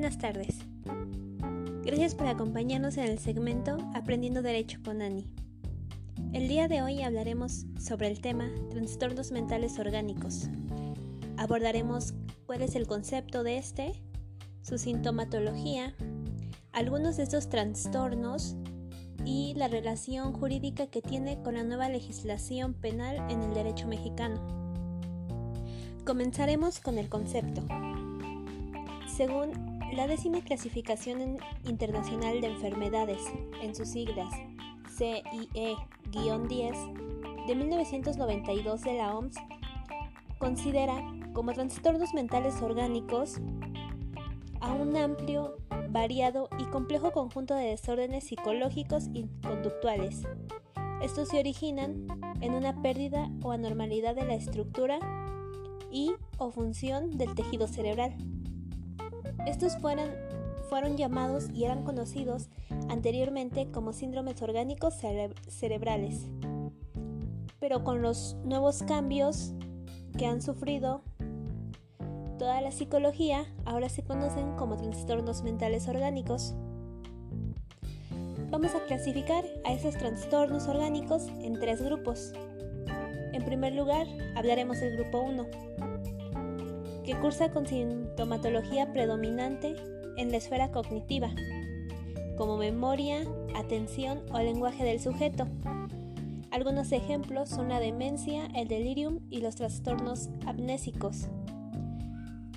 Buenas tardes. Gracias por acompañarnos en el segmento Aprendiendo Derecho con Ani. El día de hoy hablaremos sobre el tema trastornos mentales orgánicos. Abordaremos cuál es el concepto de este, su sintomatología, algunos de estos trastornos y la relación jurídica que tiene con la nueva legislación penal en el derecho mexicano. Comenzaremos con el concepto. Según la décima clasificación internacional de enfermedades, en sus siglas CIE-10 de 1992 de la OMS, considera como trastornos mentales orgánicos a un amplio, variado y complejo conjunto de desórdenes psicológicos y conductuales. Estos se originan en una pérdida o anormalidad de la estructura y o función del tejido cerebral estos fueron, fueron llamados y eran conocidos anteriormente como síndromes orgánicos cerebrales. Pero con los nuevos cambios que han sufrido toda la psicología, ahora se conocen como trastornos mentales orgánicos. Vamos a clasificar a esos trastornos orgánicos en tres grupos. En primer lugar, hablaremos del grupo 1, que cursa con sintomatología predominante en la esfera cognitiva, como memoria, atención o lenguaje del sujeto. Algunos ejemplos son la demencia, el delirium y los trastornos amnésicos.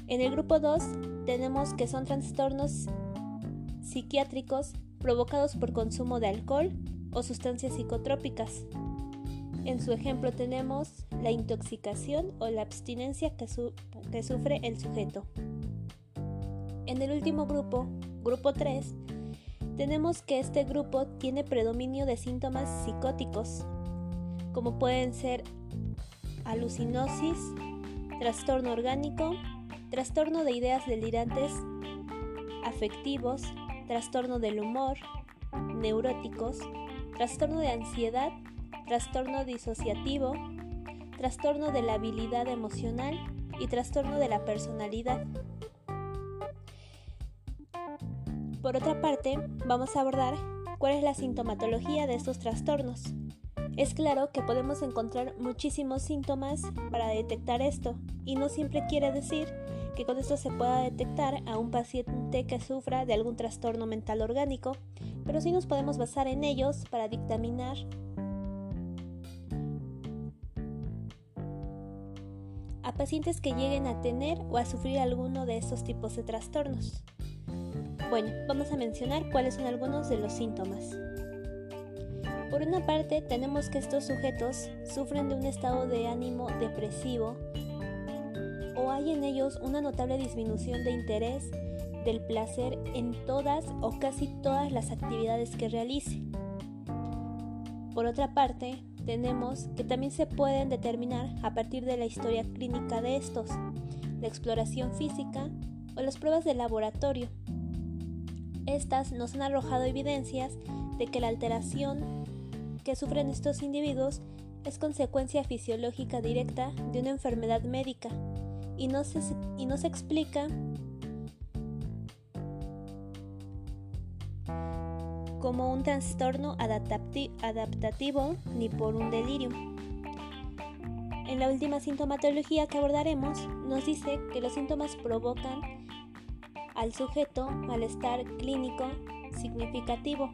En el grupo 2 tenemos que son trastornos psiquiátricos provocados por consumo de alcohol o sustancias psicotrópicas, en su ejemplo tenemos la intoxicación o la abstinencia que, sufre el sujeto. En el último grupo, grupo 3, tenemos que este grupo tiene predominio de síntomas psicóticos, como pueden ser alucinosis, trastorno orgánico, trastorno de ideas delirantes, afectivos, trastorno del humor, neuróticos, trastorno de ansiedad trastorno disociativo, trastorno de la habilidad emocional y trastorno de la personalidad. Por otra parte, vamos a abordar cuál es la sintomatología de estos trastornos. Es claro que podemos encontrar muchísimos síntomas para detectar esto, y no siempre quiere decir que con esto se pueda detectar a un paciente que sufra de algún trastorno mental orgánico, pero sí nos podemos basar en ellos para dictaminar pacientes que lleguen a tener o a sufrir alguno de estos tipos de trastornos. Bueno, vamos a mencionar cuáles son algunos de los síntomas. Por una parte, tenemos que estos sujetos sufren de un estado de ánimo depresivo o hay en ellos una notable disminución de interés del placer en todas o casi todas las actividades que realice. Por otra parte, tenemos que también se pueden determinar a partir de la historia clínica de estos, la exploración física o las pruebas de laboratorio. Estas nos han arrojado evidencias de que la alteración que sufren estos individuos es consecuencia fisiológica directa de una enfermedad médica y no se, y no se explica como un trastorno adaptativo ni por un delirio. En la última sintomatología que abordaremos, nos dice que los síntomas provocan al sujeto malestar clínico significativo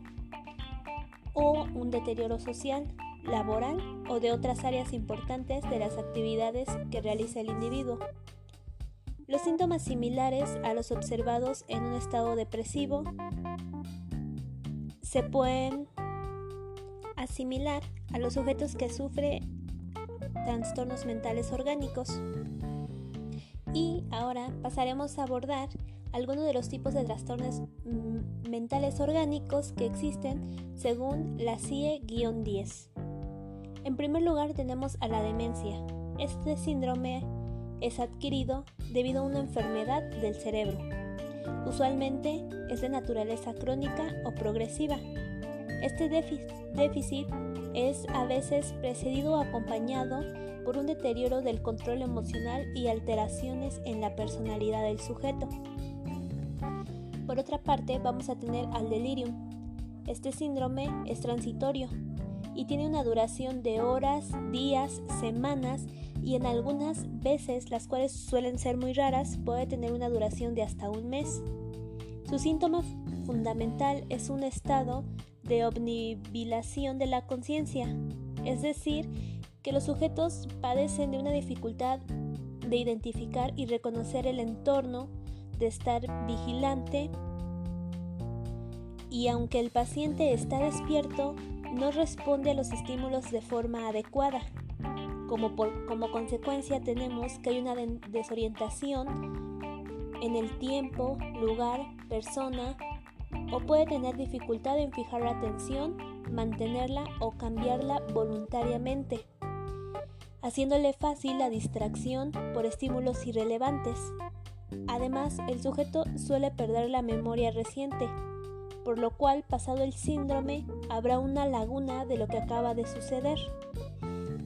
o un deterioro social, laboral o de otras áreas importantes de las actividades que realiza el individuo. Los síntomas similares a los observados en un estado depresivo se pueden asimilar a los sujetos que sufren trastornos mentales orgánicos. Y ahora pasaremos a abordar algunos de los tipos de trastornos mm, mentales orgánicos que existen según la CIE-10. En primer lugar tenemos a la demencia. Este síndrome es adquirido debido a una enfermedad del cerebro Usualmente es de naturaleza crónica o progresiva. Este déficit es a veces precedido o acompañado por un deterioro del control emocional y alteraciones en la personalidad del sujeto. Por otra parte, vamos a tener al delirium. Este síndrome es transitorio y tiene una duración de horas, días, semanas y en algunas veces, las cuales suelen ser muy raras, puede tener una duración de hasta un mes. Su síntoma fundamental es un estado de obnibilación de la conciencia, es decir, que los sujetos padecen de una dificultad de identificar y reconocer el entorno, de estar vigilante y aunque el paciente está despierto, no responde a los estímulos de forma adecuada. Como, como consecuencia tenemos que hay una desorientación en el tiempo, lugar, persona o puede tener dificultad en fijar la atención, mantenerla o cambiarla voluntariamente haciéndole fácil la distracción por estímulos irrelevantes. Además, el sujeto suele perder la memoria reciente, por lo cual, pasado el síndrome, habrá una laguna de lo que acaba de suceder.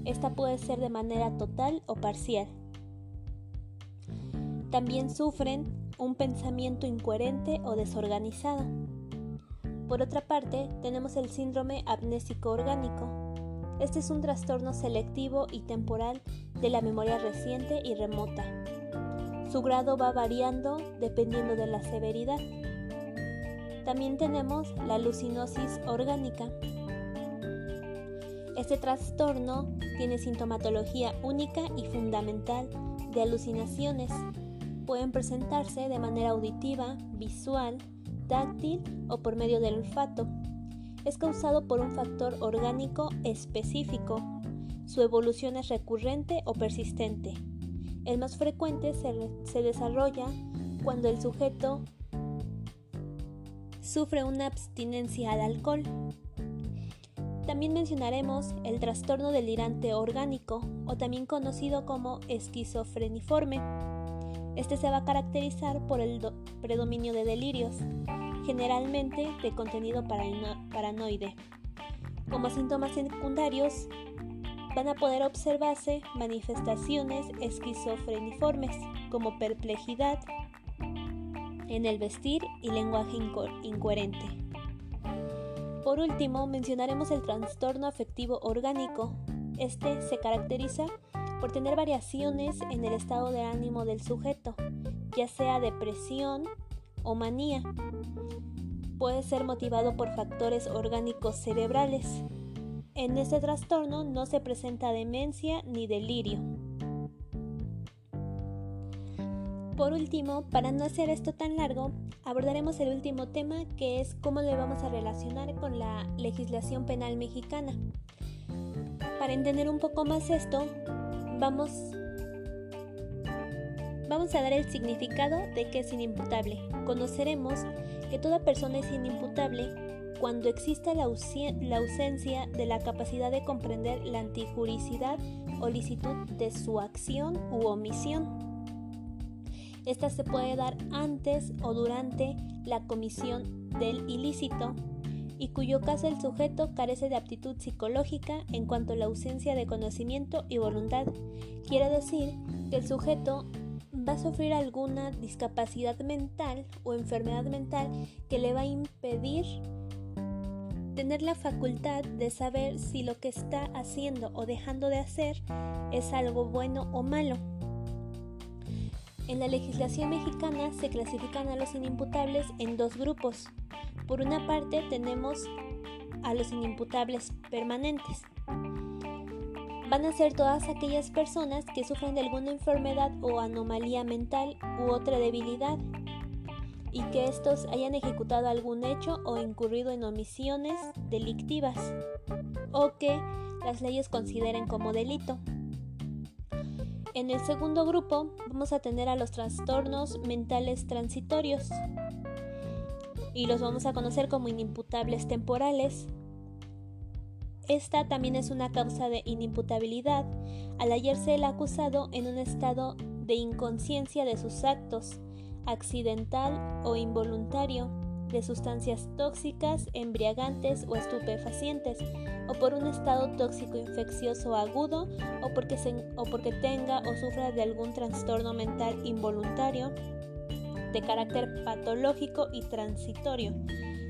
Esta puede ser de manera total o parcial. También sufren un pensamiento incoherente o desorganizado. Por otra parte, tenemos el síndrome amnésico orgánico, este es un trastorno selectivo y temporal de la memoria reciente y remota. Su grado va variando dependiendo de la severidad. También tenemos la alucinosis orgánica. Este trastorno tiene sintomatología única y fundamental de alucinaciones. Pueden presentarse de manera auditiva, visual, táctil o por medio del olfato es causado por un factor orgánico específico. Su evolución es recurrente o persistente. El más frecuente se, desarrolla cuando el sujeto sufre una abstinencia al alcohol. También mencionaremos el trastorno delirante orgánico o también conocido como esquizofreniforme. Este se va a caracterizar por el predominio de delirios, generalmente de contenido paranoide. Como síntomas secundarios, van a poder observarse manifestaciones esquizofreniformes como perplejidad en el vestir y lenguaje incoherente. Por último, mencionaremos el trastorno afectivo orgánico. Este se caracteriza por tener variaciones en el estado de ánimo del sujeto, ya sea depresión, o manía. Puede ser motivado por factores orgánicos cerebrales. En este trastorno no se presenta demencia ni delirio. Por último, para no hacer esto tan largo, abordaremos el último tema que es cómo le vamos a relacionar con la legislación penal mexicana. Para entender un poco más esto, vamos Vamos a dar el significado de que es inimputable. Conoceremos que toda persona es inimputable cuando exista la, ausencia de la capacidad de comprender la antijuricidad o licitud de su acción u omisión. Esta se puede dar antes o durante la comisión del ilícito y cuyo caso el sujeto carece de aptitud psicológica en cuanto a la ausencia de conocimiento y voluntad. Quiere decir que el sujeto va a sufrir alguna discapacidad mental o enfermedad mental que le va a impedir tener la facultad de saber si lo que está haciendo o dejando de hacer es algo bueno o malo. En la legislación mexicana se clasifican a los inimputables en dos grupos. Por una parte tenemos a los inimputables permanentes, van a ser todas aquellas personas que sufren de alguna enfermedad o anomalía mental u otra debilidad y que estos hayan ejecutado algún hecho o incurrido en omisiones delictivas o que las leyes consideren como delito. En el segundo grupo vamos a tener a los trastornos mentales transitorios. Y los vamos a conocer como inimputables temporales. Esta también es una causa de inimputabilidad al hallarse el acusado en un estado de inconsciencia de sus actos, accidental o involuntario, de sustancias tóxicas, embriagantes o estupefacientes, o por un estado tóxico infeccioso agudo, o porque, o porque tenga o sufra de algún trastorno mental involuntario, de carácter patológico y transitorio.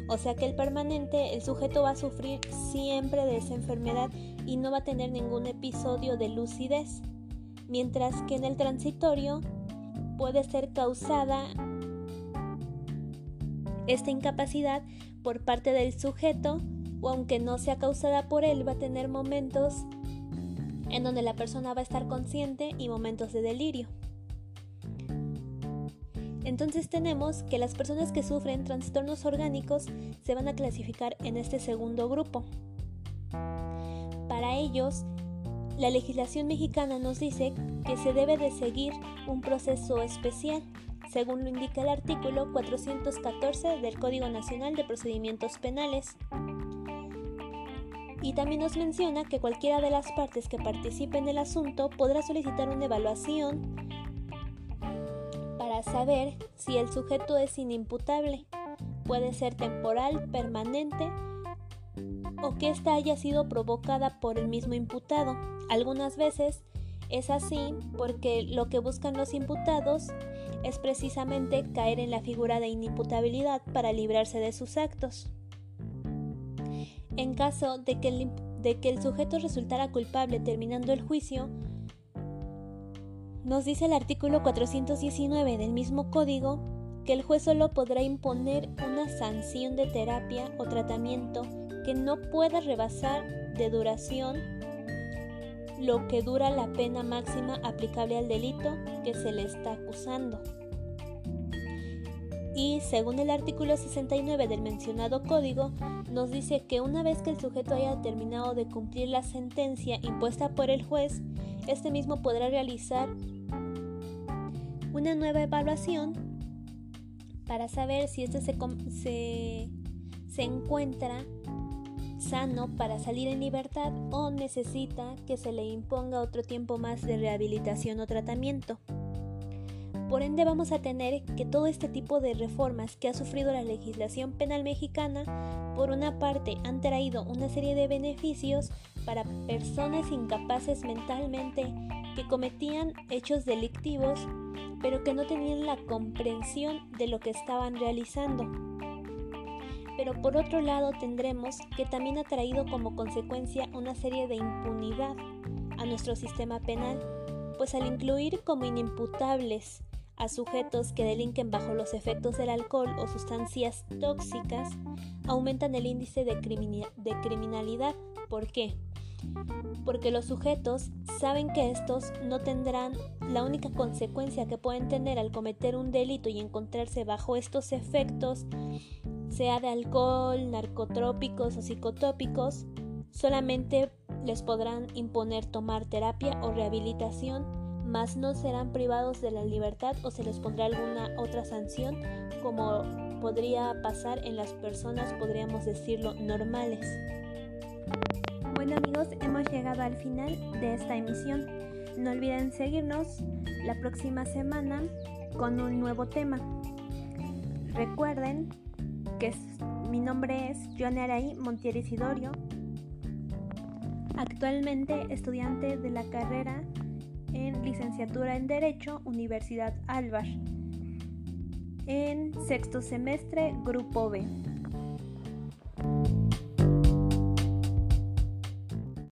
O sea que el permanente, el sujeto va a sufrir siempre de esa enfermedad y no va a tener ningún episodio de lucidez. Mientras que en el transitorio puede ser causada esta incapacidad por parte del sujeto o aunque no sea causada por él, va a tener momentos en donde la persona va a estar consciente y momentos de delirio. Entonces tenemos que las personas que sufren trastornos orgánicos se van a clasificar en este segundo grupo. Para ellos, la legislación mexicana nos dice que se debe de seguir un proceso especial, según lo indica el artículo 414 del Código Nacional de Procedimientos Penales. Y también nos menciona que cualquiera de las partes que participe en el asunto podrá solicitar una evaluación para saber si el sujeto es inimputable. Puede ser temporal, permanente o que ésta haya sido provocada por el mismo imputado. Algunas veces es así porque lo que buscan los imputados es precisamente caer en la figura de inimputabilidad para librarse de sus actos. En caso de que, el, de que el sujeto resultara culpable terminando el juicio, nos dice el artículo 419 del mismo código que el juez solo podrá imponer una sanción de terapia o tratamiento que no pueda rebasar de duración lo que dura la pena máxima aplicable al delito que se le está acusando. Y según el artículo 69 del mencionado código, nos dice que una vez que el sujeto haya terminado de cumplir la sentencia impuesta por el juez, este mismo podrá realizar una nueva evaluación para saber si este se, se, se encuentra sano para salir en libertad o necesita que se le imponga otro tiempo más de rehabilitación o tratamiento. Por ende vamos a tener que todo este tipo de reformas que ha sufrido la legislación penal mexicana, por una parte han traído una serie de beneficios para personas incapaces mentalmente que cometían hechos delictivos, pero que no tenían la comprensión de lo que estaban realizando. Pero por otro lado tendremos que también ha traído como consecuencia una serie de impunidad a nuestro sistema penal, pues al incluir como inimputables a sujetos que delinquen bajo los efectos del alcohol o sustancias tóxicas, aumentan el índice de, criminalidad. ¿Por qué? Porque los sujetos saben que estos no tendrán la única consecuencia que pueden tener al cometer un delito y encontrarse bajo estos efectos, sea de alcohol, narcotrópicos o psicotópicos, solamente les podrán imponer tomar terapia o rehabilitación más no serán privados de la libertad o se les pondrá alguna otra sanción como podría pasar en las personas, podríamos decirlo, normales. Bueno amigos, hemos llegado al final de esta emisión. No olviden seguirnos la próxima semana con un nuevo tema. Recuerden que mi nombre es Joana Araí Montiel Isidorio, actualmente estudiante de la carrera en licenciatura en Derecho, Universidad Alvar, en sexto semestre, Grupo B.